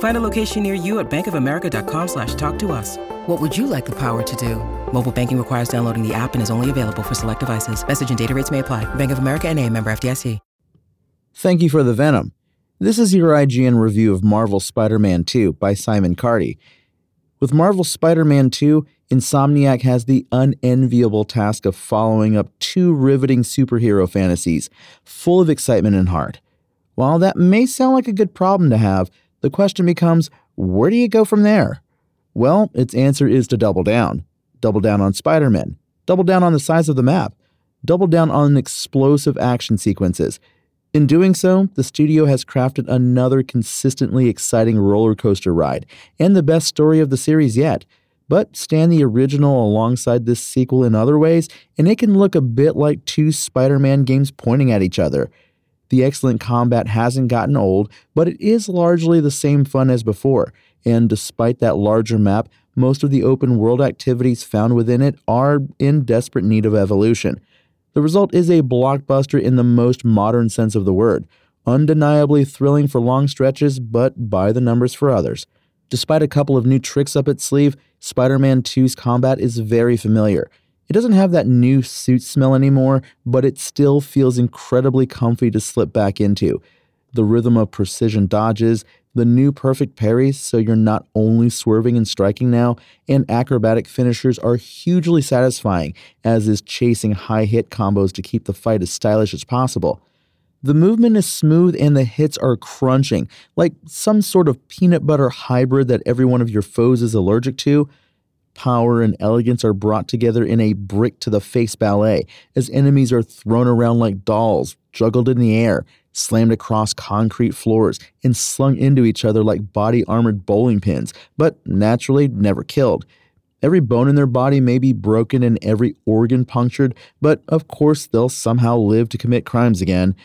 Find a location near you at bankofamerica.com slash talk to us. What would you like the power to do? Mobile banking requires downloading the app and is only available for select devices. Message and data rates may apply. Bank of America and a member FDIC. Thank you for the Venom. This is your IGN review of Marvel Spider-Man 2 by Simon Cardy. With Marvel Spider Man 2, Insomniac has the unenviable task of following up two riveting superhero fantasies, full of excitement and heart. While that may sound like a good problem to have, the question becomes where do you go from there? Well, its answer is to double down. Double down on Spider Man, double down on the size of the map, double down on explosive action sequences, in doing so, the studio has crafted another consistently exciting roller coaster ride and the best story of the series yet. But stand the original alongside this sequel in other ways, and it can look a bit like two Spider Man games pointing at each other. The excellent combat hasn't gotten old, but it is largely the same fun as before, and despite that larger map, most of the open world activities found within it are in desperate need of evolution. The result is a blockbuster in the most modern sense of the word, undeniably thrilling for long stretches, but by the numbers for others. Despite a couple of new tricks up its sleeve, Spider Man 2's combat is very familiar. It doesn't have that new suit smell anymore, but it still feels incredibly comfy to slip back into. The rhythm of precision dodges, the new perfect parries, so you're not only swerving and striking now, and acrobatic finishers are hugely satisfying, as is chasing high hit combos to keep the fight as stylish as possible. The movement is smooth and the hits are crunching, like some sort of peanut butter hybrid that every one of your foes is allergic to. Power and elegance are brought together in a brick to the face ballet as enemies are thrown around like dolls, juggled in the air, slammed across concrete floors, and slung into each other like body armored bowling pins, but naturally never killed. Every bone in their body may be broken and every organ punctured, but of course they'll somehow live to commit crimes again.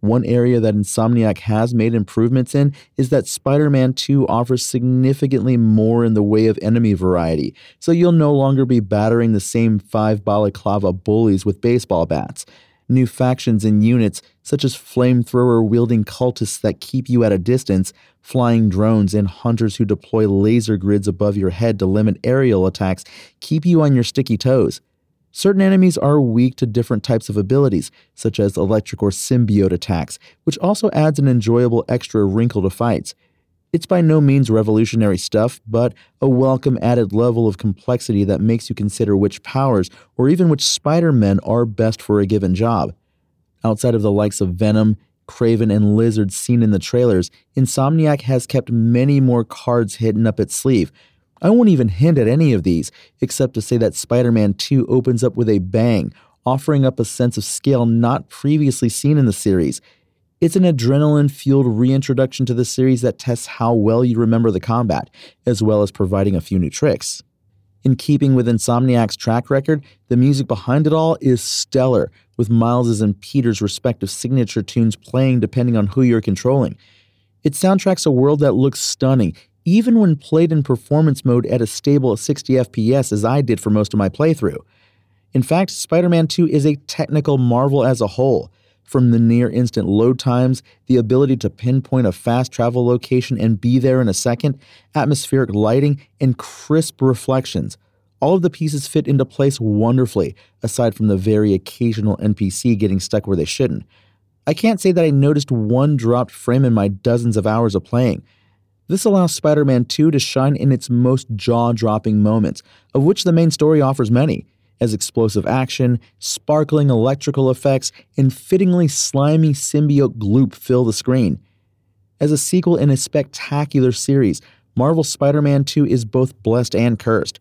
One area that Insomniac has made improvements in is that Spider Man 2 offers significantly more in the way of enemy variety, so you'll no longer be battering the same five balaclava bullies with baseball bats new factions and units, such as flamethrower wielding cultists that keep you at a distance, flying drones, and hunters who deploy laser grids above your head to limit aerial attacks, keep you on your sticky toes. Certain enemies are weak to different types of abilities, such as electric or symbiote attacks, which also adds an enjoyable extra wrinkle to fights. It's by no means revolutionary stuff, but a welcome added level of complexity that makes you consider which powers or even which Spider Men are best for a given job. Outside of the likes of Venom, Kraven, and Lizard seen in the trailers, Insomniac has kept many more cards hidden up its sleeve. I won't even hint at any of these, except to say that Spider Man 2 opens up with a bang, offering up a sense of scale not previously seen in the series. It's an adrenaline fueled reintroduction to the series that tests how well you remember the combat, as well as providing a few new tricks. In keeping with Insomniac's track record, the music behind it all is stellar, with Miles's and Peter's respective signature tunes playing depending on who you're controlling. It soundtracks a world that looks stunning, even when played in performance mode at a stable 60 FPS as I did for most of my playthrough. In fact, Spider Man 2 is a technical marvel as a whole from the near instant load times, the ability to pinpoint a fast travel location and be there in a second, atmospheric lighting, and crisp reflections. All of the pieces fit into place wonderfully, aside from the very occasional NPC getting stuck where they shouldn't. I can't say that I noticed one dropped frame in my dozens of hours of playing. This allows Spider Man 2 to shine in its most jaw dropping moments, of which the main story offers many as explosive action, sparkling electrical effects, and fittingly slimy symbiote gloop fill the screen. As a sequel in a spectacular series, Marvel Spider Man 2 is both blessed and cursed.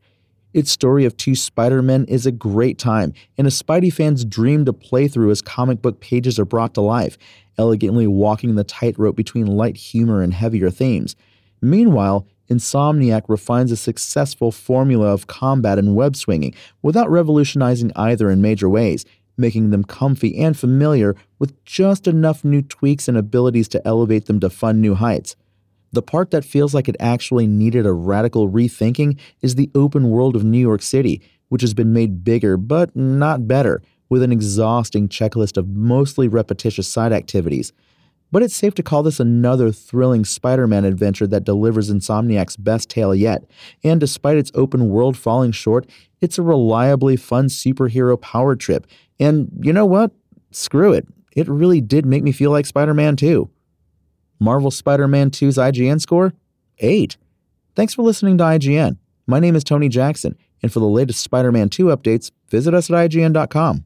Its story of two Spider Men is a great time, and a Spidey fan's dream to play through as comic book pages are brought to life, elegantly walking the tightrope between light humor and heavier themes. Meanwhile, Insomniac refines a successful formula of combat and web swinging without revolutionizing either in major ways, making them comfy and familiar with just enough new tweaks and abilities to elevate them to fun new heights. The part that feels like it actually needed a radical rethinking is the open world of New York City, which has been made bigger but not better, with an exhausting checklist of mostly repetitious side activities. But it's safe to call this another thrilling Spider Man adventure that delivers Insomniac's best tale yet. And despite its open world falling short, it's a reliably fun superhero power trip. And you know what? Screw it. It really did make me feel like Spider Man 2. Marvel Spider Man 2's IGN score? 8. Thanks for listening to IGN. My name is Tony Jackson, and for the latest Spider Man 2 updates, visit us at IGN.com.